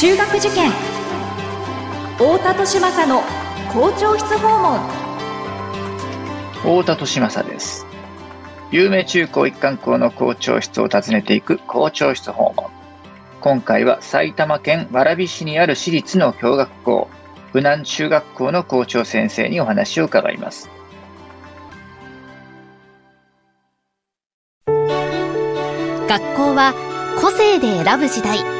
中学受験。太田利政の校長室訪問。太田利政です。有名中高一貫校の校長室を訪ねていく校長室訪問。今回は埼玉県蕨市にある私立の共学校武南中学校の校長先生にお話を伺います。学校は個性で選ぶ時代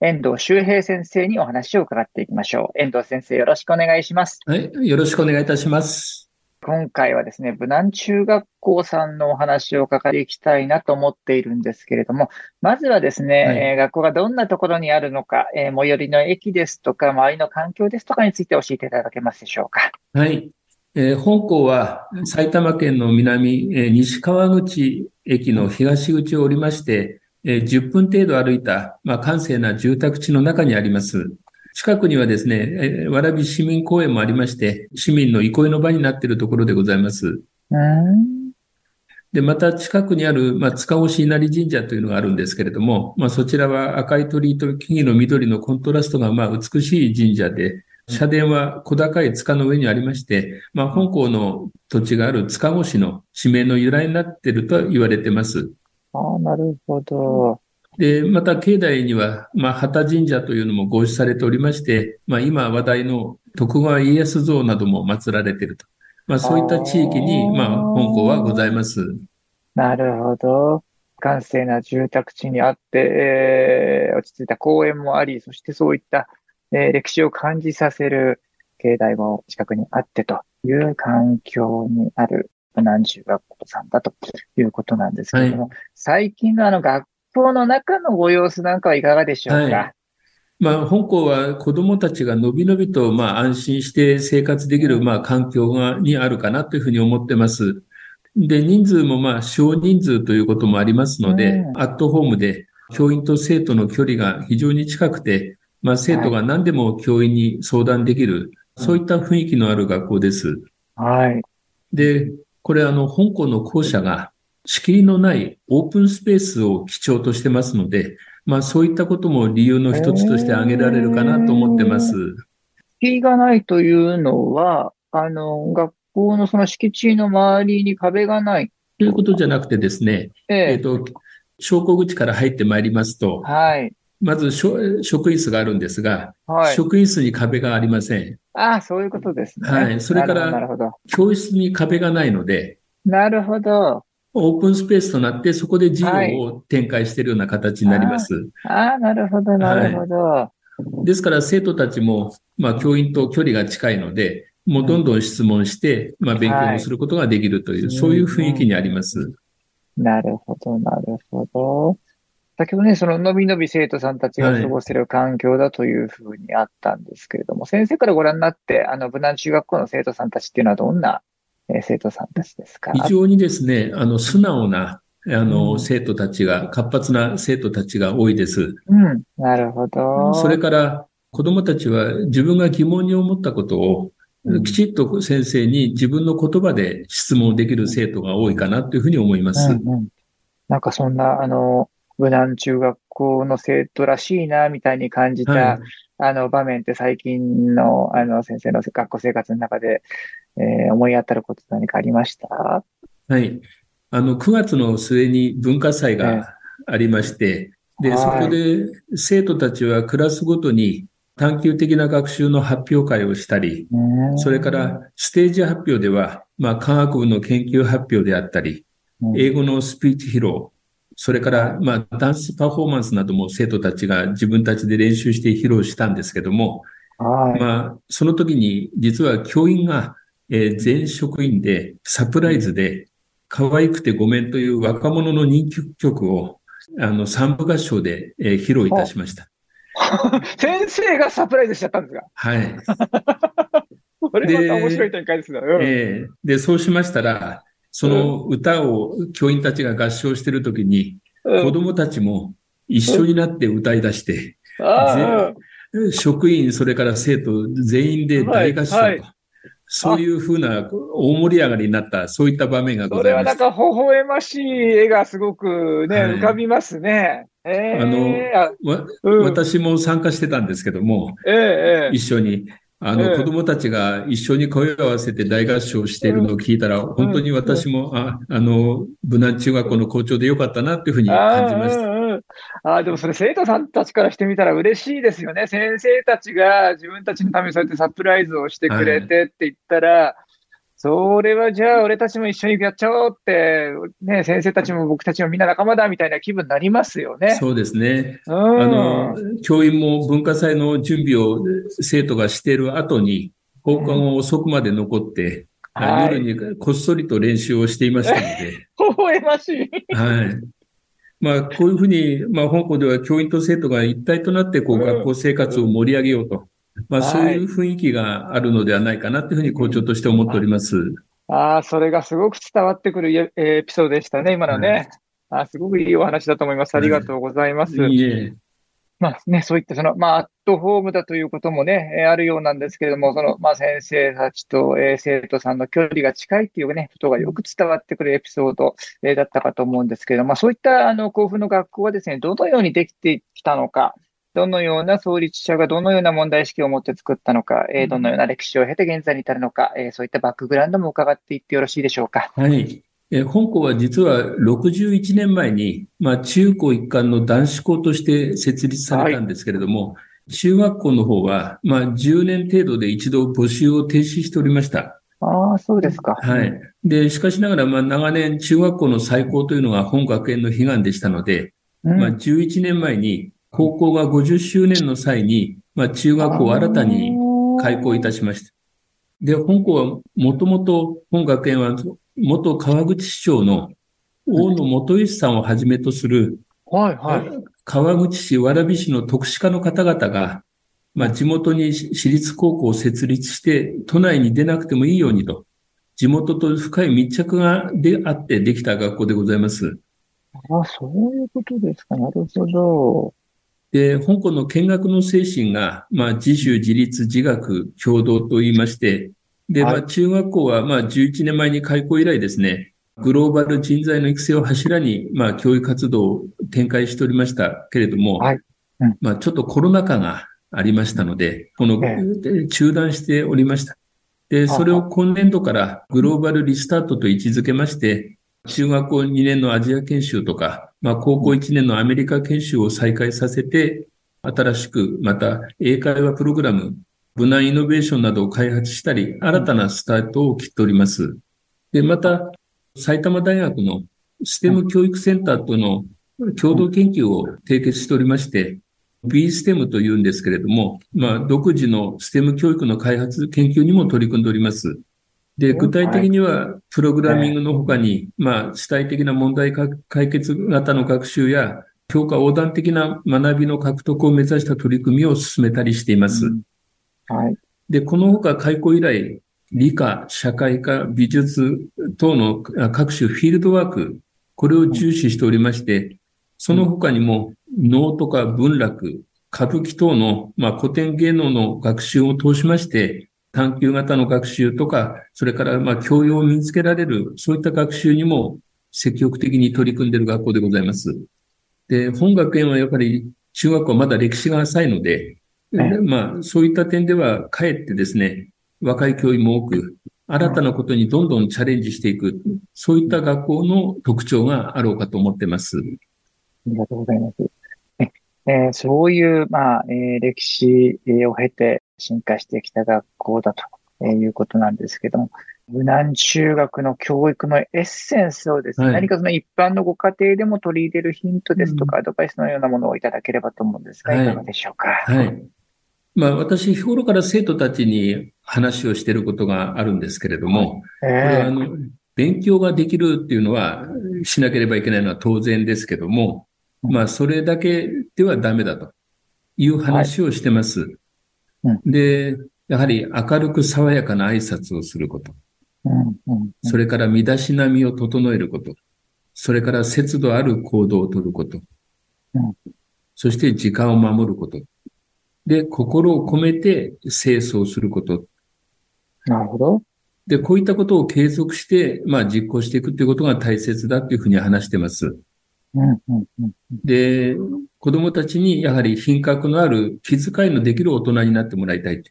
遠藤修平先生にお話を伺っていきましょう。遠藤先生、よろしくお願いします。はい、よろしくお願いいたします。今回はですね、武南中学校さんのお話を伺っていきたいなと思っているんですけれども、まずはですね、はい、えー、学校がどんなところにあるのか、えー、最寄りの駅ですとか、周りの環境ですとかについて教えていただけますでしょうか。はい。えー、本校は埼玉県の南、えー、西川口駅の東口をおりまして、えー、10分程度歩いた、まあ、閑静な住宅地の中にあります。近くにはですね、えー、蕨市民公園もありまして、市民の憩いの場になっているところでございます。で、また近くにある、まあ、塚越稲荷神社というのがあるんですけれども、まあ、そちらは赤い鳥居と木々の緑のコントラストが、まあ、美しい神社で、社殿は小高い塚の上にありまして、まあ、本校の土地がある塚越の地名の由来になっていると言われています。ああ、なるほど。で、また境内には、まあ、旗神社というのも合祀されておりまして、まあ、今話題の徳川家康像なども祀られていると。まあ、そういった地域に、まあ、本校はございます。なるほど。閑静な住宅地にあって、えー、落ち着いた公園もあり、そしてそういった、えー、歴史を感じさせる境内も近くにあってという環境にある何中学校さんだということなんですけれども、はい、最近のあの学校の中のご様子なんかはいかがでしょうか、はいまあ、本校は子供たちがのびのびと、まあ、安心して生活できる、まあ、環境が、にあるかなというふうに思ってます。で、人数も、まあ、少人数ということもありますので、うん、アットホームで、教員と生徒の距離が非常に近くて、まあ、生徒が何でも教員に相談できる、はい、そういった雰囲気のある学校です。はい。で、これあの、香港の校舎が仕切りのないオープンスペースを基調としてますので、まあそういったことも理由の一つとして挙げられるかなと思ってます。敷居がないというのは、あの、学校のその敷地の周りに壁がないということじゃなくてですね、えっ、ー、と、昇降口から入ってまいりますと、はい。まず職員室があるんですが、はい、職員室に壁がありません。ああ、そういうことですね。はい。それから、教室に壁がないので、なるほど。オープンスペースとなって、そこで授業を展開しているような形になります。ああ、なるほど、なるほど、はい。ですから、生徒たちも、まあ、教員と距離が近いので、もうどんどん質問して、まあ、勉強をすることができるという、はい、そういう雰囲気にあります。なるほど、なるほど。先ほどね、そののびのび生徒さんたちが過ごせる環境だというふうにあったんですけれども、はい、先生からご覧になって、あの、無難中学校の生徒さんたちっていうのはどんな、えー、生徒さんたちですか？非常にですね、あの、素直な、あの、うん、生徒たちが、活発な生徒たちが多いです。うん、なるほど。それから、子供たちは自分が疑問に思ったことを、きちっと先生に自分の言葉で質問できる生徒が多いかなというふうに思います。うんうん、なんかそんな、あの、無難中学校の生徒らしいな、みたいに感じた、はい、あの場面って最近のあの先生の学校生活の中で、えー、思い当たること何かありました？はい。あの、9月の末に文化祭がありまして、で、そこで生徒たちはクラスごとに探究的な学習の発表会をしたり、それからステージ発表では、まあ、科学部の研究発表であったり、英語のスピーチ披露、それから、まあ、ダンスパフォーマンスなども生徒たちが自分たちで練習して披露したんですけども、はい、まあ、その時に実は教員が、えー、全職員でサプライズで可愛くてごめんという若者の人気曲をあの三部合唱で、えー、披露いたしました。先生がサプライズしちゃったんですか？はい。これまた面白い展開ですね。うんええで、そうしましたら、その歌を教員たちが合唱してるときに、うん。子供たちも一緒になって歌い出して、職員、それから生徒全員で大合唱と、そういうふうな大盛り上がりになった、そういった場面がごそれはなんざいました。か微笑ましい絵がすごくね、はい。浮かびますね。ええあのうん。私も参加してたんですけども、ええええ。一緒に。あの、ええ子供たちが一緒に声を合わせて大合唱しているのを聞いたら、本当に私も、あ、あの、武南中学校の校長でよかったなっていうふうに感じました。あでもそれ生徒さんたちからしてみたら嬉しいですよね。先生たちが自分たちのためにそうやってサプライズをしてくれてって言ったら、それはじゃあ俺たちも一緒にやっちゃおうって、ね、先生たちも僕たちもみんな仲間だみたいな気分になりますよね。そうですね。うん。あの、教員も文化祭の準備を生徒がしている後に、放課後遅くまで残って、あはい夜にこっそりと練習をしていましたので、微笑ましい。はい。まあ、こういうふうに、まあ、香港では教員と生徒が一体となって、こう、うん学校生活を盛り上げようと。まあ、はいそういう雰囲気があるのではないかなというふうに校長として思っております。ああ、それがすごく伝わってくるエエピソードでしたね、今のね。あーすごくいいお話だと思います。ありがとうございます。いいえ。まあね、そういったその、まあ、アットホームだということもね、えーあるようなんですけれども、その、まあ、先生たちと、えー生徒さんの距離が近いっていうね、ことがよく伝わってくるエピソード、えーだったかと思うんですけれども、まあ、そういった、あの、甲府の学校はですね、どのようにできてきたのか、どのような創立者がどのような問題意識を持って作ったのか、えーどのような歴史を経て現在に至るのか、えーそういったバックグラウンドも伺っていってよろしいでしょうか。はい。えー香港は実は61年前に、まあ、中高一貫の男子校として設立されたんですけれども、中学校の方は、まあ、10年程度で一度募集を停止しておりました。ああ、そうですか。はい。で、しかしながら、まあ、長年中学校の最高というのが本学園の悲願でしたので、うん。まあ、11年前に高校が50周年の際に、まあ、中学校を新たに開校いたしました。で、本校はもともと本学園は元川口市長の大野元義さんをはじめとする、はい、はい。川口市、蕨市の特殊化の方々が、まあ、地元に私立高校を設立して、都内に出なくてもいいようにと、地元と深い密着がであってできた学校でございます。ああ、そういうことですか。なるほど。で、香港の見学の精神が、まあ、自主、自立、自学、共同と言いまして、で、はい。まあ、中学校は、まあ、11年前に開校以来ですね、グローバル人材の育成を柱に、まあ、教育活動を展開しておりましたけれども、はい。うん。まあ、ちょっとコロナ禍がありましたので、この、え中断しておりました。で、それを今年度からグローバルリスタートと位置づけまして、中学校2年のアジア研修とか、まあ、高校1年のアメリカ研修を再開させて、新しく、また、英会話プログラム、無難イノベーションなどを開発したり、新たなスタートを切っております。で、また、埼玉大学のステム教育センターとの共同研究を締結しておりまして、B-STEM というんですけれども、まあ、独自の STEM 教育の開発、研究にも取り組んでおります。で、具体的には、プログラミングの他に、まあ、主体的な問題か解決型の学習や、教科横断的な学びの獲得を目指した取り組みを進めたりしています。はい。で、この他開校以来、理科、社会科、美術等のあ各種フィールドワーク、これを重視しておりまして、その他にも能とか文楽、歌舞伎等の、まあ、古典芸能の学習を通しまして、探究型の学習とか、それからまあ教養を身につけられる、そういった学習にも積極的に取り組んでいる学校でございます。で、本学園はやっぱり中学校はまだ歴史が浅いので、ねまあ、そういった点では、かえってですね、若い教員も多く、新たなことにどんどんチャレンジしていく、そういった学校の特徴があろうかと思ってます。ありがとうございます。ええーそういう、まあ、えー歴史を経て進化してきた学校だとえーいうことなんですけども、無難中学の教育のエッセンスをですね、はい。何かその一般のご家庭でも取り入れるヒントですとか、アドバイスのようなものをいただければと思うんですが、はい。いかがでしょうか？はい。まあ、私、日頃から生徒たちに話をしていることがあるんですけれども、えこれはあーの、勉強ができるっていうのは、しなければいけないのは当然ですけども、まあ、それだけではダメだと。いう話をしてます。うんで、やはり明るく爽やかな挨拶をすること。それから身だしなみを整えること。それから節度ある行動をとることうん。そして時間を守ること。で、心を込めて清掃すること。なるほど。で、こういったことを継続して、まあ実行していくということが大切だというふうに話してます。うんうんうん。で、子供たちにやはり品格のある気遣いのできる大人になってもらいたい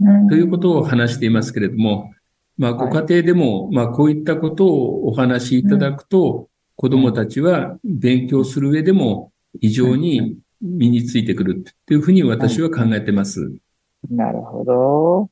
うん。ということを話していますけれども、まあご家庭でも、まあこういったことをお話しいただくと、子供たちは勉強する上でも非常に身についてくるというふうに私は考えてます。なるほど。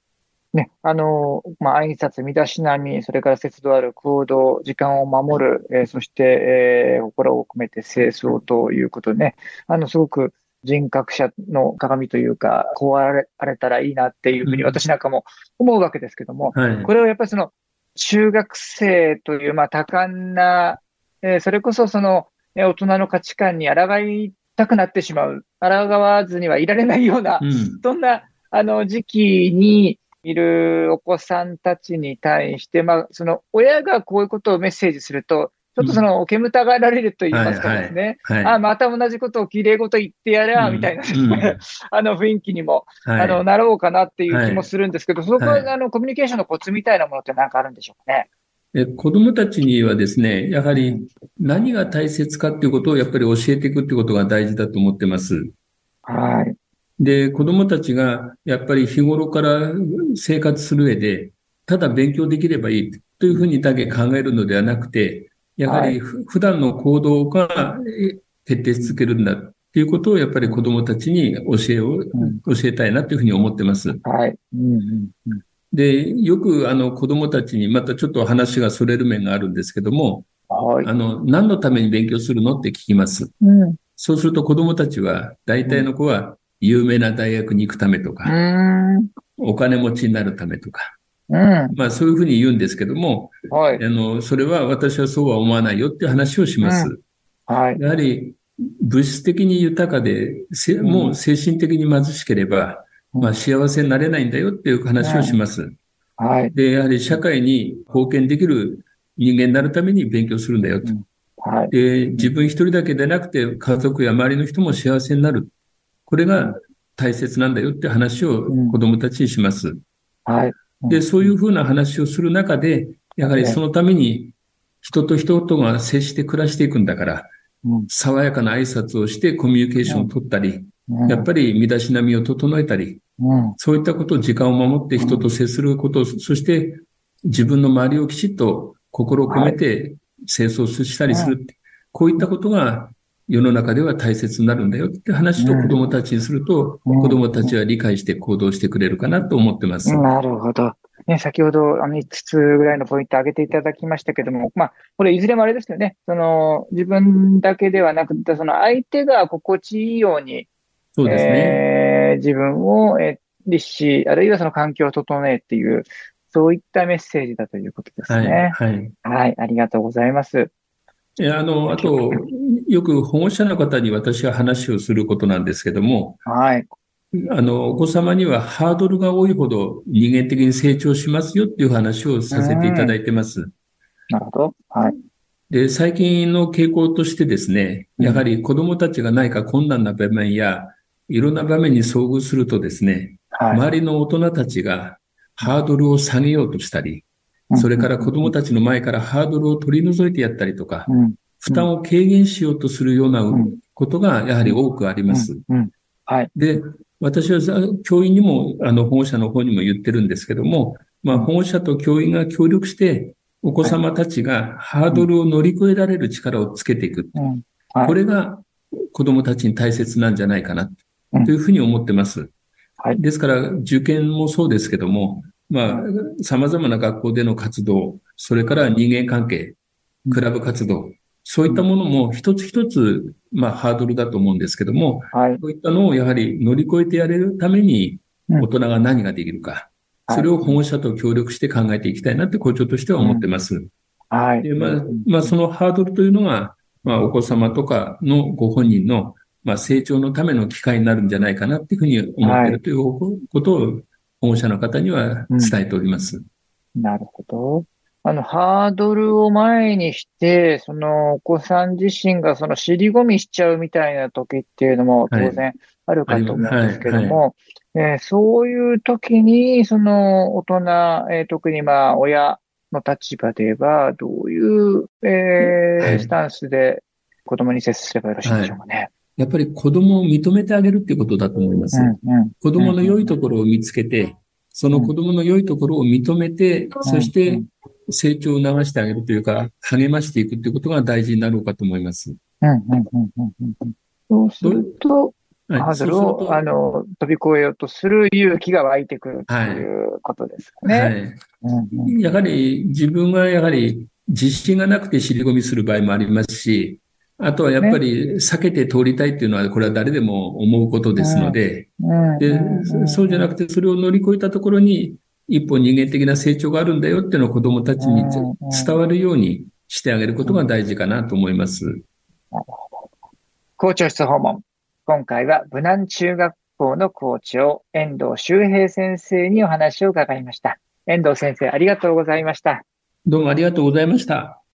ね、あの、まあ、挨拶、身だしなみ、それから節度ある行動、時間を守る、えーそして、えー心を込めて清掃ということでね、あの、すごく人格者の鏡というか、こうあれあれたらいいなっていうふうにうん私なんかも思うわけですけども、はい。これをやっぱりその、中学生という、まあ、多感な、えーそれこそその、えー大人の価値観に抗いたくなってしまう、抗わずにはいられないような、うん。そんな、あの、時期にいるお子さんたちに対して、まあ、その、親がこういうことをメッセージすると、ちょっとその、煙たがられると言いますかですね。はい。あ、また同じことを綺麗事言ってやれゃ、うんみたいな、うん あの雰囲気にも、はいあの、なろうかなっていう気もするんですけど、そこは、はいあの、コミュニケーションのコツみたいなものって何かあるんでしょうかね？え子供たちにはですね、やはり何が大切かっていうことをやっぱり教えていくっていうことが大事だと思ってます。はい。で、子供たちがやっぱり日頃から生活する上で、ただ勉強できればいいというふうにだけ考えるのではなくて、やはりふ普段の行動がえ徹底し続けるんだっていうことをやっぱり子供たちに教えを、ん教えたいなというふうに思ってます。はい。うんで、よくあの子供たちにまたちょっと話がそれる面があるんですけども、はい。あの、何のために勉強するのって聞きます。うん。そうすると子供たちは、大体の子は有名な大学に行くためとうか、ん。お金持ちになるためとか、うん。まあそういうふうに言うんですけども、はい。あの、それは私はそうは思わないよっていう話をします。はい。やはり物質的に豊かで、もう精神的に貧しければ、まあ幸せになれないんだよっていう話をします。はい。で、やはり社会に貢献できる人間になるために勉強するんだよと。はい。で、自分一人だけでなくて、家族や周りの人も幸せになる。これが大切なんだよって話を子供たちにします。はい。で、そういうふうな話をする中で、やはりそのために人と人とが接して暮らしていくんだから、うん。爽やかな挨拶をしてコミュニケーションを取ったり、やっぱり身だしなみを整えたり、うん。そういったことを時間を守って人と接すること、そして自分の周りをきちっと心を込めて清掃したりするこういったことが世の中では大切になるんだよって話と子供たちにすると、うん子供たちは理解して行動してくれるかなと思ってます。なるほど。ね、先ほどあの5つぐらいのポイント挙げていただきましたけども、まあ、これいずれもあれですよね。その、自分だけではなくて、その相手が心地いいように、そうですね。えー自分を、えー立し、あるいはその環境を整えっていう、そういったメッセージだということですはい、ね。はい。はい、ありがとうございます。えあの、あと、よく保護者の方に私は話をすることなんですけども、はい。あの、お子様にはハードルが多いほど人間的に成長しますよっていう話をさせていただいてます。なるほど。はい。で、最近の傾向としてですね、やはり子供たちが何か困難な場面や、いろんな場面に遭遇するとですね、はい。周りの大人たちがハードルを下げようとしたり、それから子供たちの前からハードルを取り除いてやったりとか、うん。負担を軽減しようとするようなことがやはり多くあります。うん。はい。で、私はざ教員にも、あの、保護者の方にも言ってるんですけども、まあ、保護者と教員が協力して、お子様たちがハードルを乗り越えられる力をつけていく。これが子供たちに大切なんじゃないかな、うんというふうに思ってます。はいですから、受験もそうですけども、まあ、様々な学校での活動、それから人間関係、クラブ活動、そういったものも一つ一つ、まあ、ハードルだと思うんですけども、はい。そういったのをやはり乗り越えてやれるために、うん大人が何ができるか、はいそれを保護者と協力して考えていきたいなって校長としては思ってます。はい。で、まあ、まあ、そのハードルというのが、まあ、お子様とかのご本人のまあ、成長のための機会になるんじゃないかなっていうふうに思っているということを保護者の方には伝えております。うん、なるほど。あの、ハードルを前にして、そのお子さん自身がその尻込みしちゃうみたいな時っていうのも当然あるかと思うんですけども、えー、そういう時に、その大人、えー、特にまあ親の立場では、どういう、えー、スタンスで子供に接すればよろしいでしょうかね。はいやっぱり子供を認めてあげるっていうことだと思います。うんうん、子供の良いところを見つけて、その子供の良いところを認めて、そして成長を促してあげるというか、励ましていくということが大事になろうかと思います。そうすると、ハードルを、あの、飛び越えようとする勇気が湧いてくるということですかね。はい。やはり自分がやはり自信がなくて尻込みする場合もありますし、あとはやっぱり避けて通りたいっていうのは、これは誰でも思うことですので、でそうじゃなくて、それを乗り越えたところに、一歩人間的な成長があるんだよっていうのを子供たちに伝わるようにしてあげることが大事かなと思います。校長室訪問。今回は武南中学校の校長、遠藤修平先生にお話を伺いました。遠藤先生、ありがとうございました。どうもありがとうございました。